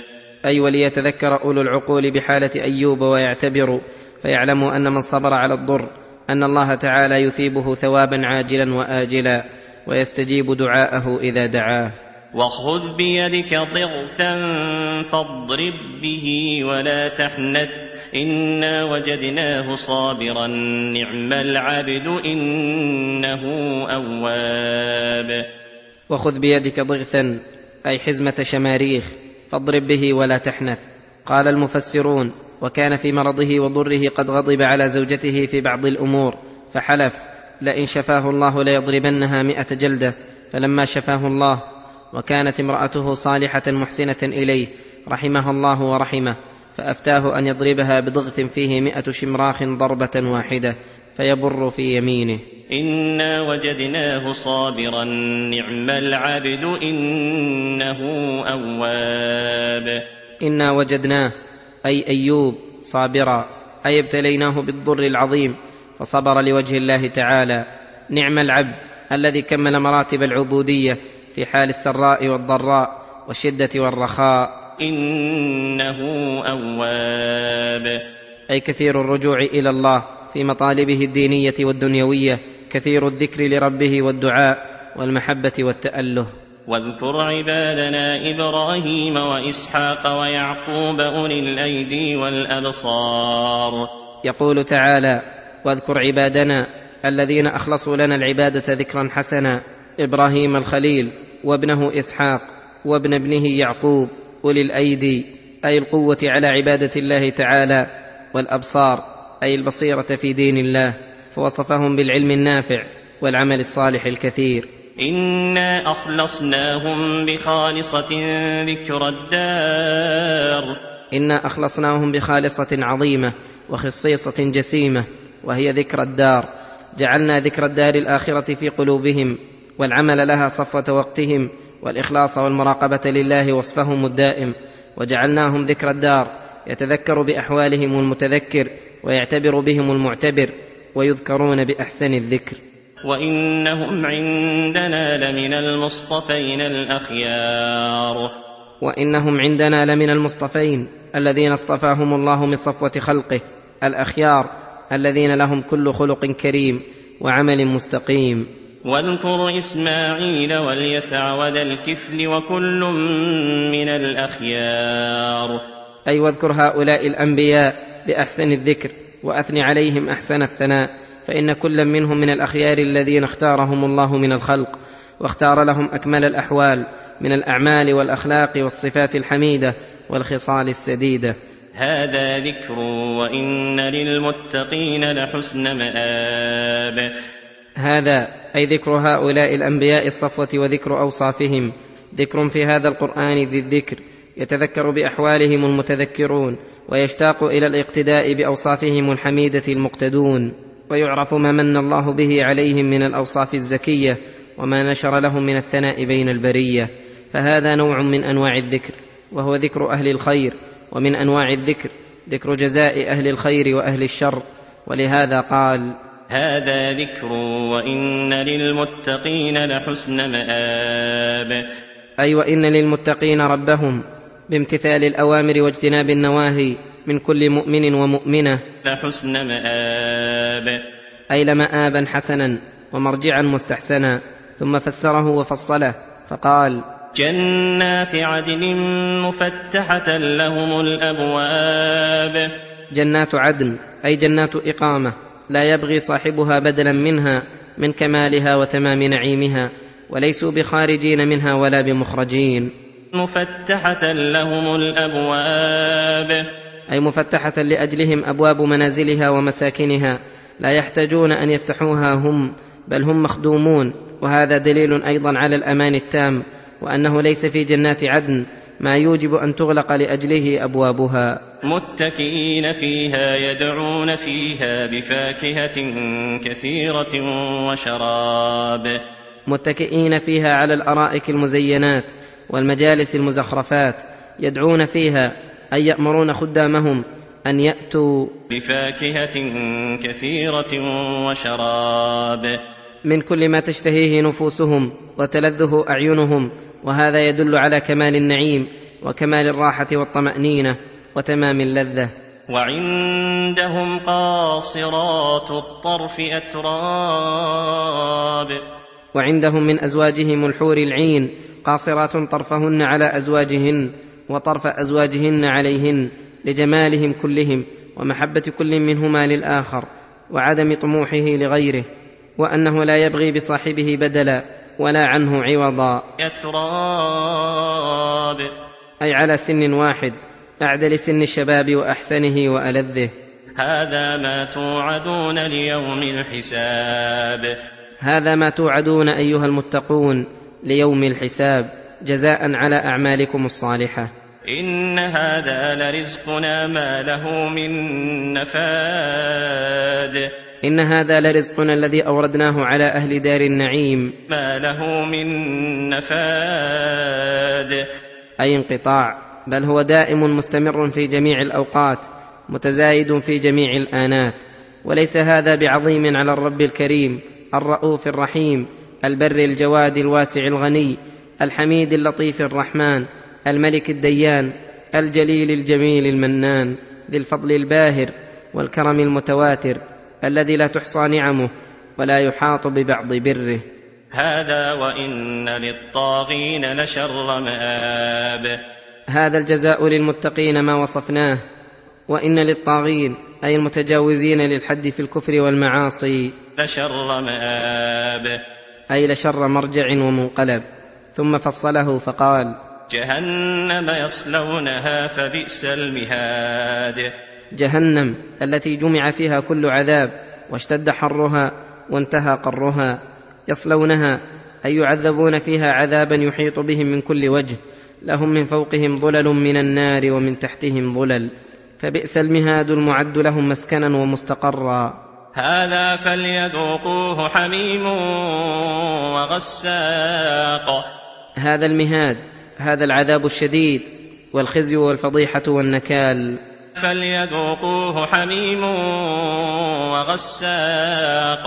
أي وليتذكر أولو العقول بحالة أيوب ويعتبروا فيعلموا أن من صبر على الضر أن الله تعالى يثيبه ثوابا عاجلا واجلا ويستجيب دعاءه إذا دعاه. وخذ بيدك ضغثا فاضرب به ولا تحنث. انا وجدناه صابرا نعم العبد انه اواب. وخذ بيدك ضغثا أي حزمه شماريخ فاضرب به ولا تحنث. قال المفسرون وكان في مرضه وضره قد غضب على زوجته في بعض الأمور فحلف لئن شفاه الله ليضربنها مائه جلدة. فلما شفاه الله وكانت امرأته صالحة محسنة إليه رحمها الله ورحمه. فأفتاه أن يضربها بضغث فيه مائه شمراخ ضربة واحدة فيبر في يمينه. إنا وجدناه صابرا نعم العبد إنه أواب. إنا وجدناه أي أيوب صابرا أي ابتليناه بالضر العظيم فصبر لوجه الله تعالى. نعم العبد الذي كمل مراتب العبودية في حال السراء والضراء والشدة والرخاء. إنه أواب. أي كثير الرجوع إلى الله في مطالبه الدينية والدنيوية كثير الذكر لربه والدعاء والمحبة والتأله. واذكر عبادنا إبراهيم وإسحاق ويعقوب أولي الأيدي والأبصار. يقول تعالى واذكر عبادنا الذين أخلصوا لنا العبادة ذكرا حسنا إبراهيم الخليل وابنه إسحاق وابن ابنه يعقوب. أولي الأيدي أي القوة على عبادة الله تعالى والأبصار أي البصيرة في دين الله فوصفهم بالعلم النافع والعمل الصالح الكثير. إنا أخلصناهم بخالصة ذكر الدار. إنا أخلصناهم بخالصة عظيمة وخصيصة جسيمة وهي ذكر الدار. جعلنا ذكر الدار الآخرة في قلوبهم والعمل لها صفوة وقتهم والإخلاص والمراقبة لله وصفهم الدائم وجعلناهم ذكر الدار يتذكر بأحوالهم المتذكر ويعتبر بهم المعتبر ويذكرون بأحسن الذكر. وإنهم عندنا لمن المصطفين الأخيار. وإنهم عندنا لمن المصطفين الذين اصطفاهم الله من صفوة خلقه الأخيار الذين لهم كل خلق كريم وعمل مستقيم. واذكر إسماعيل واليسع وذا الكفل وكل من الأخيار. أي واذكر هؤلاء الأنبياء بأحسن الذكر واثن عليهم أحسن الثناء فإن كلا منهم من الأخيار الذين اختارهم الله من الخلق واختار لهم أكمل الأحوال من الأعمال والأخلاق والصفات الحميدة والخصال السديدة. هذا ذكر وإن للمتقين لحسن مآب. هذا أي ذكر هؤلاء الأنبياء الصفوة وذكر أوصافهم. ذكر في هذا القرآن ذي الذكر يتذكر بأحوالهم المتذكرون ويشتاق إلى الاقتداء بأوصافهم الحميدة المقتدون. ويعرف ما من الله به عليهم من الأوصاف الزكية وما نشر لهم من الثناء بين البرية. فهذا نوع من أنواع الذكر وهو ذكر أهل الخير. ومن أنواع الذكر ذكر جزاء أهل الخير وأهل الشر. ولهذا قال هذا ذكر وإن للمتقين لحسن مآب. أي وإن للمتقين ربهم بامتثال الأوامر واجتناب النواهي من كل مؤمن ومؤمنة. لحسن مآب. أي لمآبا حسنا ومرجعا مستحسنا ثم فسره وفصله فقال جنات عدن مفتحة لهم الأبواب. جنات عدن أي جنات إقامة. لا يبغي صاحبها بدلا منها من كمالها وتمام نعيمها وليسوا بخارجين منها ولا بمخرجين. مفتحة لهم الأبواب. أي مفتحة لأجلهم أبواب منازلها ومساكنها. لا يحتاجون أن يفتحوها هم بل هم مخدومون. وهذا دليل أيضا على الأمان التام وأنه ليس في جنات عدن. ما يوجب أن تغلق لأجله أبوابها. متكئين فيها يدعون فيها بفاكهة كثيرة وشراب. متكئين فيها على الأرائك المزينات والمجالس المزخرفات يدعون فيها أي يأمرون خدامهم أن يأتوا بفاكهة كثيرة وشراب. من كل ما تشتهيه نفوسهم وتلذه أعينهم وهذا يدل على كمال النعيم وكمال الراحة والطمأنينة وتمام اللذة. وعندهم قاصرات الطرف أتراب. وعندهم من أزواجهم الحور العين قاصرات طرفهن على أزواجهن وطرف أزواجهن عليهن لجمالهم كلهم ومحبة كل منهما للآخر وعدم طموحه لغيره وأنه لا يبغي بصاحبه بدلا ولا عنه عوضا. أتراب أي على سن واحد اعدل سن الشباب وأحسنه وألذه. هذا ما توعدون ليوم الحساب. هذا ما توعدون أيها المتقون ليوم الحساب جزاء على أعمالكم الصالحة. إن هذا لرزقنا ما له من نفاد. إن هذا لرزقنا الذي أوردناه على أهل دار النعيم. ما له من نفاد. أي انقطاع بل هو دائم مستمر في جميع الأوقات متزايد في جميع الآنات. وليس هذا بعظيم على الرب الكريم الرؤوف الرحيم البر الجواد الواسع الغني الحميد اللطيف الرحمن الملك الديان الجليل الجميل المنان ذي الفضل الباهر والكرم المتواتر. الذي لا تحصى نعمه ولا يحاط ببعض بره. هذا وإن للطاغين لشر مآب. هذا الجزاء للمتقين ما وصفناه. وإن للطاغين أي المتجاوزين للحد في الكفر والمعاصي. لشر مآب. أي لشر مرجع ومنقلب. ثم فصله فقال جهنم يصلونها فبئس المهاد. جهنم التي جمع فيها كل عذاب واشتد حرها وانتهى قرها يصلونها أي يعذبون فيها عذابا يحيط بهم من كل وجه لهم من فوقهم ظلل من النار ومن تحتهم ظلل فبئس المهاد المعد لهم مسكنا ومستقرا هذا فليذوقوه حميم وغساق. هذا المهاد هذا العذاب الشديد والخزي والفضيحة والنكال. فليذوقوه حميم وغساق.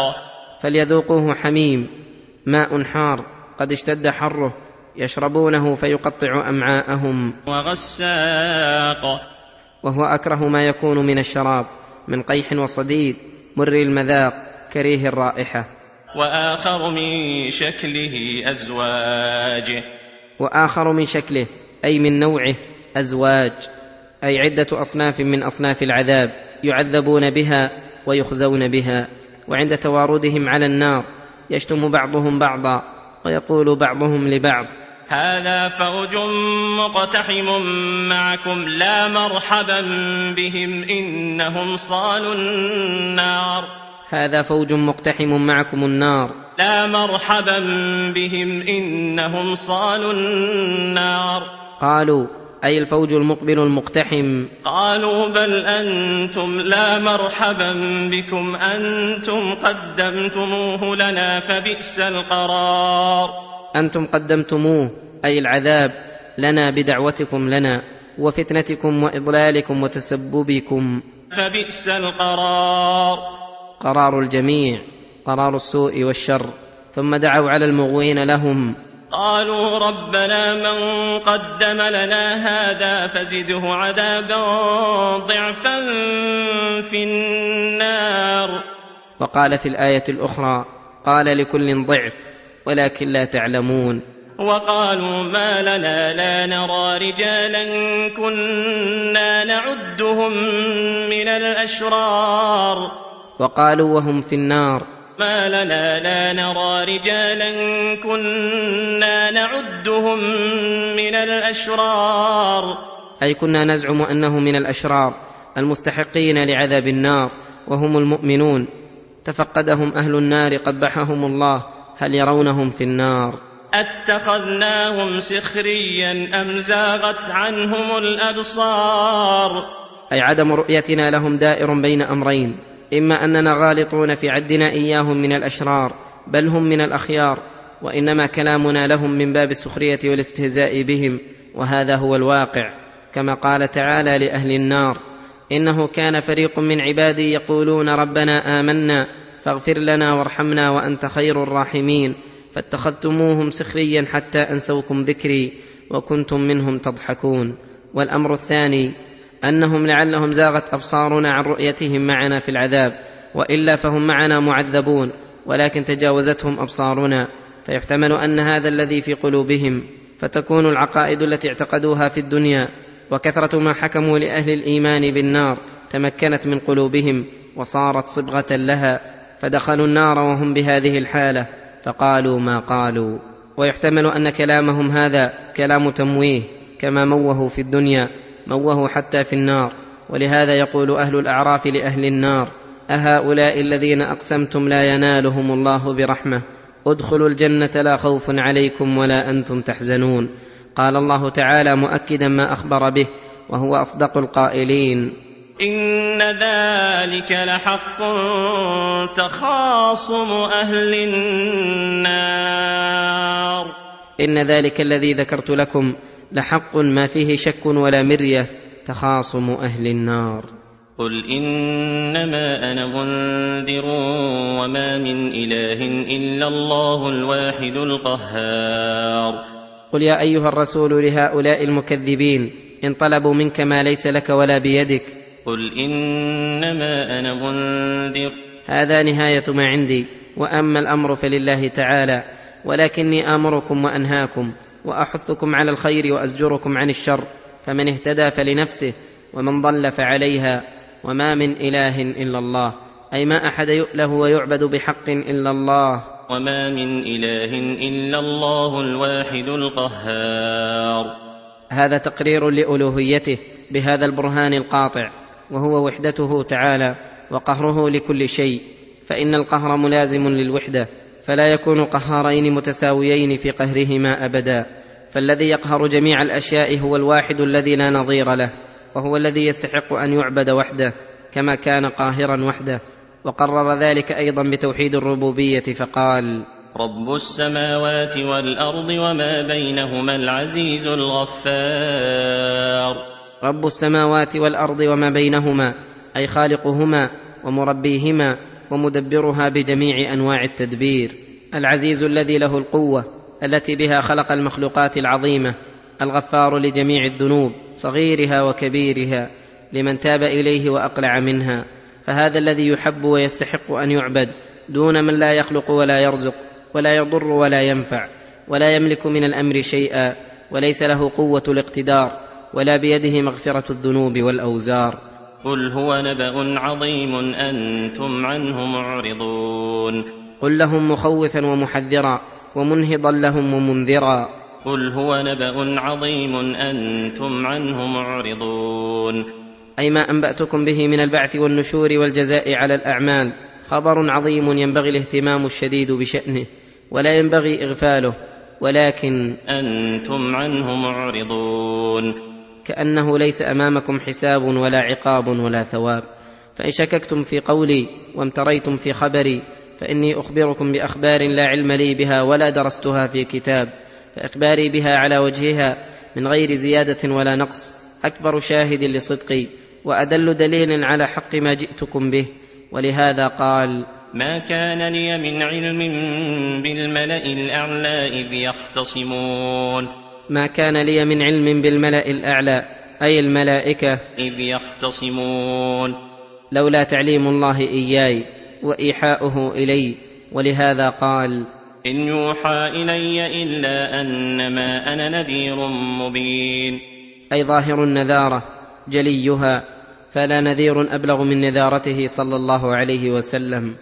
فليذوقوه حميم ماء حار قد اشتد حره يشربونه فيقطع أمعاءهم. وغساق. وهو أكره ما يكون من الشراب من قيح وصديد مر المذاق كريه الرائحة. وآخر من شكله ازواج وآخر من شكله أي من نوعه أزواج. أي عدة أصناف من أصناف العذاب يعذبون بها ويخزون بها وعند تواردهم على النار يشتم بعضهم بعضا ويقول بعضهم لبعض. هذا فوج مقتحم معكم لا مرحبا بهم إنهم صالوا النار. هذا فوج مقتحم معكم النار. لا مرحبا بهم إنهم صالوا النار. قالوا أي الفوج المقبل المقتحم. قالوا بل أنتم لا مرحبا بكم أنتم قدمتموه لنا فبئس القرار. أنتم قدمتموه أي العذاب لنا بدعوتكم لنا وفتنتكم وإضلالكم وتسببكم. فبئس القرار. قرار الجميع قرار السوء والشر. ثم دعوا على المغوين لهم. قالوا ربنا من قدم لنا هذا فزده عذابا ضعفا في النار. وقال في الآية الأخرى قال لكل ضعف ولكن لا تعلمون. وقالوا ما لنا لا نرى رجالا كنا نعدهم من الأشرار. وقالوا وهم في النار. ما لنا لا نرى رجالا كنا نعدهم من الأشرار. أي كنا نزعم أنه من الأشرار المستحقين لعذاب النار وهم المؤمنون. تفقدهم أهل النار قبحهم الله. هل يرونهم في النار؟ أتخذناهم سخريا أم زاغت عنهم الأبصار؟ أي عدم رؤيتنا لهم دائر بين أمرين. إما أننا غالطون في عدنا إياهم من الأشرار بل هم من الأخيار وإنما كلامنا لهم من باب السخرية والاستهزاء بهم وهذا هو الواقع. كما قال تعالى لأهل النار إنه كان فريق من عبادي يقولون ربنا آمنا فاغفر لنا وارحمنا وأنت خير الراحمين فاتخذتموهم سخريا حتى أنسوكم ذكري وكنتم منهم تضحكون. والأمر الثاني أنهم لعلهم زاغت أبصارنا عن رؤيتهم معنا في العذاب وإلا فهم معنا معذبون ولكن تجاوزتهم أبصارنا فيحتمل أن هذا الذي في قلوبهم فتكون العقائد التي اعتقدوها في الدنيا وكثرة ما حكموا لأهل الإيمان بالنار تمكنت من قلوبهم وصارت صبغة لها فدخلوا النار وهم بهذه الحالة فقالوا ما قالوا. ويحتمل أن كلامهم هذا كلام تمويه كما موهوا في الدنيا موهوا حتى في النار. ولهذا يقول أهل الأعراف لأهل النار أهؤلاء الذين أقسمتم لا ينالهم الله برحمة. ادخلوا الجنة لا خوف عليكم ولا أنتم تحزنون. قال الله تعالى مؤكدا ما أخبر به وهو أصدق القائلين. إن ذلك لحق تخاصم أهل النار. إن ذلك الذي ذكرت لكم لحق ما فيه شك ولا مرية تخاصم أهل النار. قل إنما أنا منذر وما من إله إلا الله الواحد القهار. قل يا أيها الرسول لهؤلاء المكذبين إن طلبوا منك ما ليس لك ولا بيدك. قل إنما أنا منذر. هذا نهاية ما عندي وأما الأمر فلله تعالى. ولكني آمركم وأنهاكم وأحثكم على الخير وأزجركم عن الشر فمن اهتدى فلنفسه ومن ضل فعليها وما من إله إلا الله. أي ما أحد يؤله ويعبد بحق إلا الله. وما من إله إلا الله الواحد القهار. هذا تقرير لألوهيته بهذا البرهان القاطع وهو وحدته تعالى وقهره لكل شيء فإن القهر ملازم للوحدة. فلا يكون قهارين متساويين في قهرهما أبدا. فالذي يقهر جميع الأشياء هو الواحد الذي لا نظير له وهو الذي يستحق أن يعبد وحده كما كان قاهرا وحده. وقرر ذلك أيضا بتوحيد الربوبية فقال رب السماوات والأرض وما بينهما العزيز الغفار. رب السماوات والأرض وما بينهما أي خالقهما ومربيهما ومدبرها بجميع أنواع التدبير. العزيز الذي له القوة التي بها خلق المخلوقات العظيمة الغفار لجميع الذنوب صغيرها وكبيرها لمن تاب إليه وأقلع منها. فهذا الذي يحب ويستحق أن يعبد دون من لا يخلق ولا يرزق ولا يضر ولا ينفع ولا يملك من الأمر شيئا وليس له قوة الاقتدار ولا بيده مغفرة الذنوب والأوزار. قل هو نبأ عظيم أنتم عنه معرضون. قل لهم مخوفا ومحذرا ومنهضا لهم ومنذرا. قل هو نبأ عظيم أنتم عنه معرضون. أي ما أنبأتكم به من البعث والنشور والجزاء على الأعمال. خبر عظيم ينبغي الاهتمام الشديد بشأنه ولا ينبغي إغفاله ولكن أنتم عنه معرضون. كأنه ليس أمامكم حساب ولا عقاب ولا ثواب. فإن شككتم في قولي وامتريتم في خبري فإني أخبركم بأخبار لا علم لي بها ولا درستها في كتاب فإخباري بها على وجهها من غير زيادة ولا نقص. أكبر شاهد لصدقي وأدل دليل على حق ما جئتكم به. ولهذا قال ما كان لي من علم بالملأ الأعلى إذ يختصمون. ما كان لي من علم بالملأ الأعلى أي الملائكة. إذ يختصمون. لولا تعليم الله إياي وإيحاؤه إلي ولهذا قال إن يوحى إلي إلا أنما أنا نذير مبين. أي ظاهر النذارة جليها فلا نذير أبلغ من نذارته صلى الله عليه وسلم.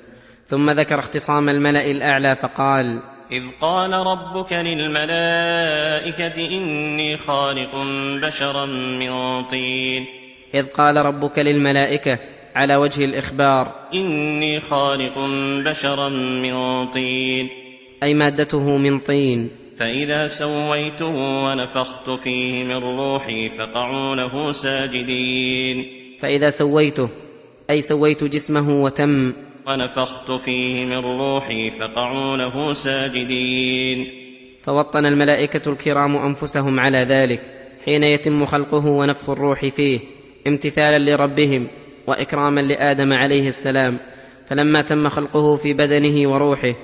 ثم ذكر اختصام الملأ الأعلى فقال إذ قال ربك للملائكة إني خالق بشرا من طين. إذ قال ربك للملائكة على وجه الإخبار إني خالق بشرا من طين. أي مادته من طين. فإذا سويته ونفخت فيه من روحي فقعوا له ساجدين. فإذا سويته أي سويت جسمه وتم ونفخت فيه من روحي فقعوا له ساجدين. فوطن الملائكة الكرام أنفسهم على ذلك حين يتم خلقه ونفخ الروح فيه امتثالا لربهم وإكراما لآدم عليه السلام. فلما تم خلقه في بدنه وروحه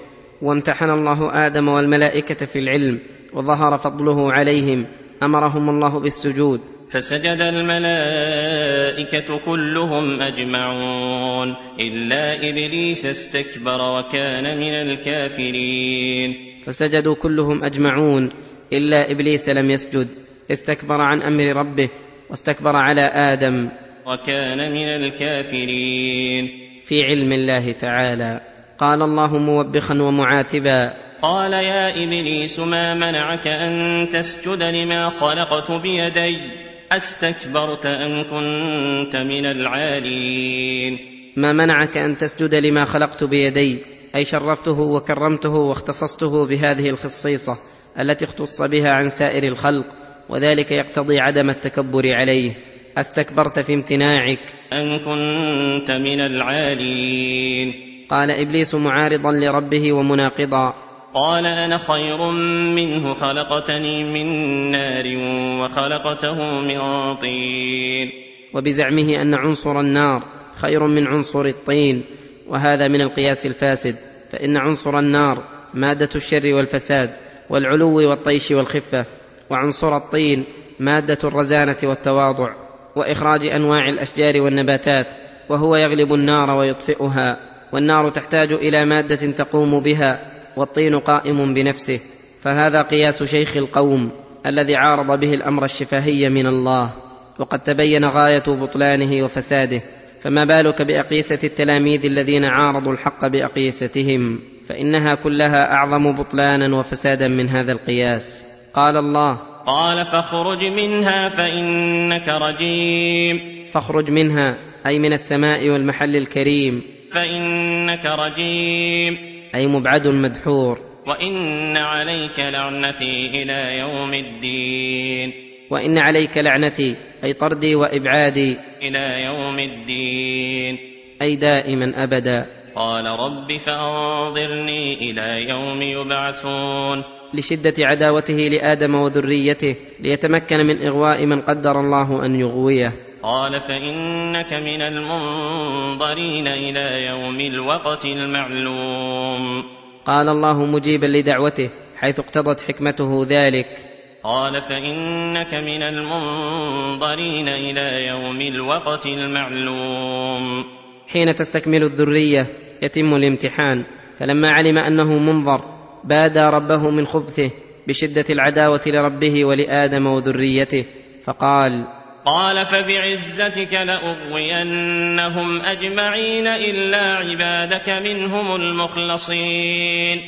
وامتحن الله آدم والملائكة في العلم وظهر فضله عليهم أمرهم الله بالسجود. فسجد الملائكة كلهم أجمعون إلا إبليس استكبر وكان من الكافرين. فسجدوا كلهم أجمعون إلا إبليس لم يسجد استكبر عن أمر ربه واستكبر على آدم. وكان من الكافرين. في علم الله تعالى. قال الله موبخا ومعاتبا. قال يا إبليس ما منعك أن تسجد لما خلقت بيدي؟ أستكبرت أم كنت من العالين. ما منعك أن تسجد لما خلقت بيدي؟ أي شرفته وكرمته واختصصته بهذه الخصيصة التي اختص بها عن سائر الخلق وذلك يقتضي عدم التكبر عليه. أستكبرت في امتناعك. أم كنت من العالين. قال إبليس معارضا لربه ومناقضا. قال أنا خير منه خلقتني من نار وخلقته من طين. وبزعمه أن عنصر النار خير من عنصر الطين وهذا من القياس الفاسد فإن عنصر النار مادة الشر والفساد والعلو والطيش والخفة وعنصر الطين مادة الرزانة والتواضع وإخراج أنواع الأشجار والنباتات وهو يغلب النار ويطفئها والنار تحتاج إلى مادة تقوم بها والطين قائم بنفسه فهذا قياس شيخ القوم الذي عارض به الأمر الشفهي من الله وقد تبين غاية بطلانه وفساده فما بالك بأقيسة التلاميذ الذين عارضوا الحق بأقيستهم؟ فإنها كلها أعظم بطلانا وفسادا من هذا القياس. قال الله قال فاخرج منها فإنك رجيم. فاخرج منها أي من السماء والمحل الكريم. فإنك رجيم. أي مبعد مدحور. وإن عليك لعنتي إلى يوم الدين. وإن عليك لعنتي أي طردي وإبعادي إلى يوم الدين. أي دائما أبدا. قال رب فأنظرني إلى يوم يبعثون. لشدة عداوته لآدم وذريته ليتمكن من إغواء من قدر الله أن يغويه. قال فإنك من المنظرين إلى يوم الوقت المعلوم. قال الله مجيبا لدعوته حيث اقتضت حكمته ذلك. قال فإنك من المنظرين إلى يوم الوقت المعلوم. حين تستكمل الذرية يتم الامتحان فلما علم أنه منظر بادى ربه من خبثه بشدة العداوة لربه ولآدم وذريته فقال قال فبعزتك لأغوينهم أجمعين إلا عبادك منهم المخلصين.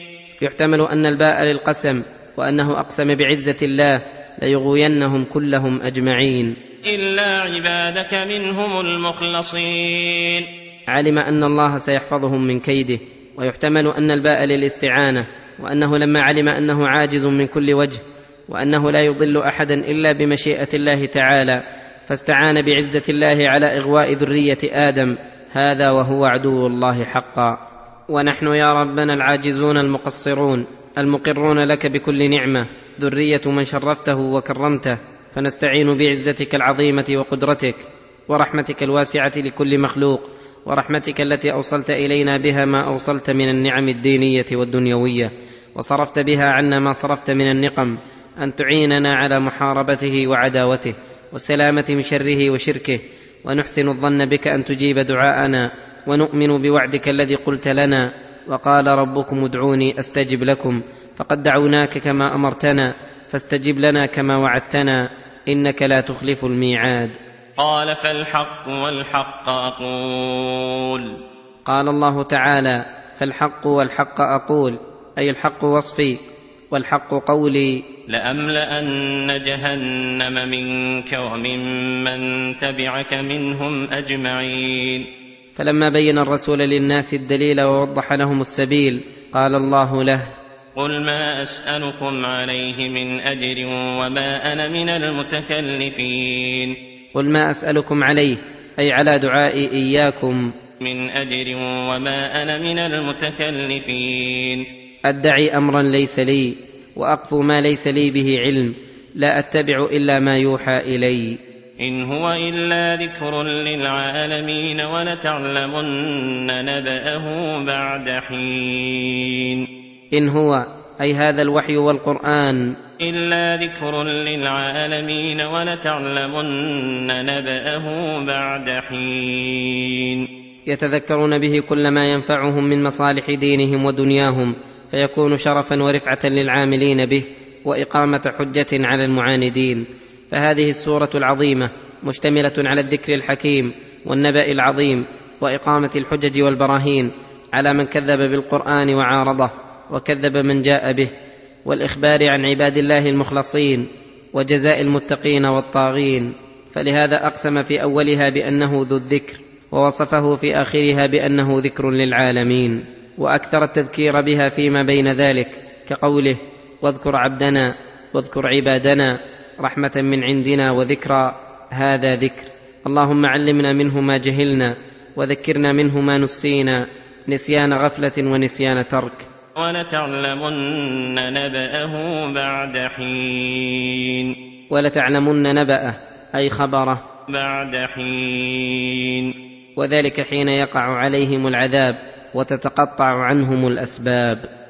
يحتمل أن الباء للقسم وأنه أقسم بعزة الله ليغوينهم كلهم أجمعين. إلا عبادك منهم المخلصين. علم أن الله سيحفظهم من كيده ويحتمل أن الباء للاستعانة وأنه لما علم أنه عاجز من كل وجه وأنه لا يضل أحدا إلا بمشيئة الله تعالى. فاستعان بعزة الله على إغواء ذرية آدم. هذا وهو عدو الله حقا. ونحن يا ربنا العاجزون المقصرون المقرون لك بكل نعمة. ذرية من شرفته وكرمته. فنستعين بعزتك العظيمة وقدرتك ورحمتك الواسعة لكل مخلوق ورحمتك التي أوصلت إلينا بها ما أوصلت من النعم الدينية والدنيوية. وصرفت بها عنا ما صرفت من النقم. أن تعيننا على محاربته وعداوته. والسلامه من شره وشركه ونحسن الظن بك أن تجيب دعاءنا ونؤمن بوعدك الذي قلت لنا وقال ربكم ادعوني أستجب لكم فقد دعوناك كما أمرتنا فاستجب لنا كما وعدتنا إنك لا تخلف الميعاد. قال فالحق والحق أقول. قال الله تعالى فالحق والحق أقول أي الحق وصفي والحق قولي. لأملأن جهنم منك وممن تبعك منهم أجمعين. فلما بين الرسول للناس الدليل ووضح لهم السبيل قال الله له قل ما أسألكم عليه من أجر وما أنا من المتكلفين. قل ما أسألكم عليه أي على دعائي إياكم. من أجر وما أنا من المتكلفين. أدعي أمرا ليس لي واقف ما ليس لي به علم لا أتبع إلا ما يوحى إلي. إن هو إلا ذكر للعالمين ولتعلمن نبأه بعد حين. إن هو أي هذا الوحي والقرآن. إلا ذكر للعالمين ولتعلمن نبأه بعد حين. يتذكرون به كل ما ينفعهم من مصالح دينهم ودنياهم فيكون شرفا ورفعة للعاملين به وإقامة حجة على المعاندين. فهذه السورة العظيمة مشتملة على الذكر الحكيم والنبأ العظيم وإقامة الحجج والبراهين على من كذب بالقرآن وعارضه وكذب من جاء به والإخبار عن عباد الله المخلصين وجزاء المتقين والطاغين. فلهذا أقسم في أولها بأنه ذو الذكر ووصفه في آخرها بأنه ذكر للعالمين. وأكثر التذكير بها فيما بين ذلك كقوله واذكر عبدنا واذكر عبادنا رحمة من عندنا وذكرى هذا ذكر. اللهم علمنا منه ما جهلنا وذكرنا منه ما نسينا نسيان غفلة ونسيان ترك. ولتعلمن نبأه بعد حين. ولتعلمن نبأه أي خبره. بعد حين. وذلك حين يقع عليهم العذاب. وتتقطع عنهم الأسباب.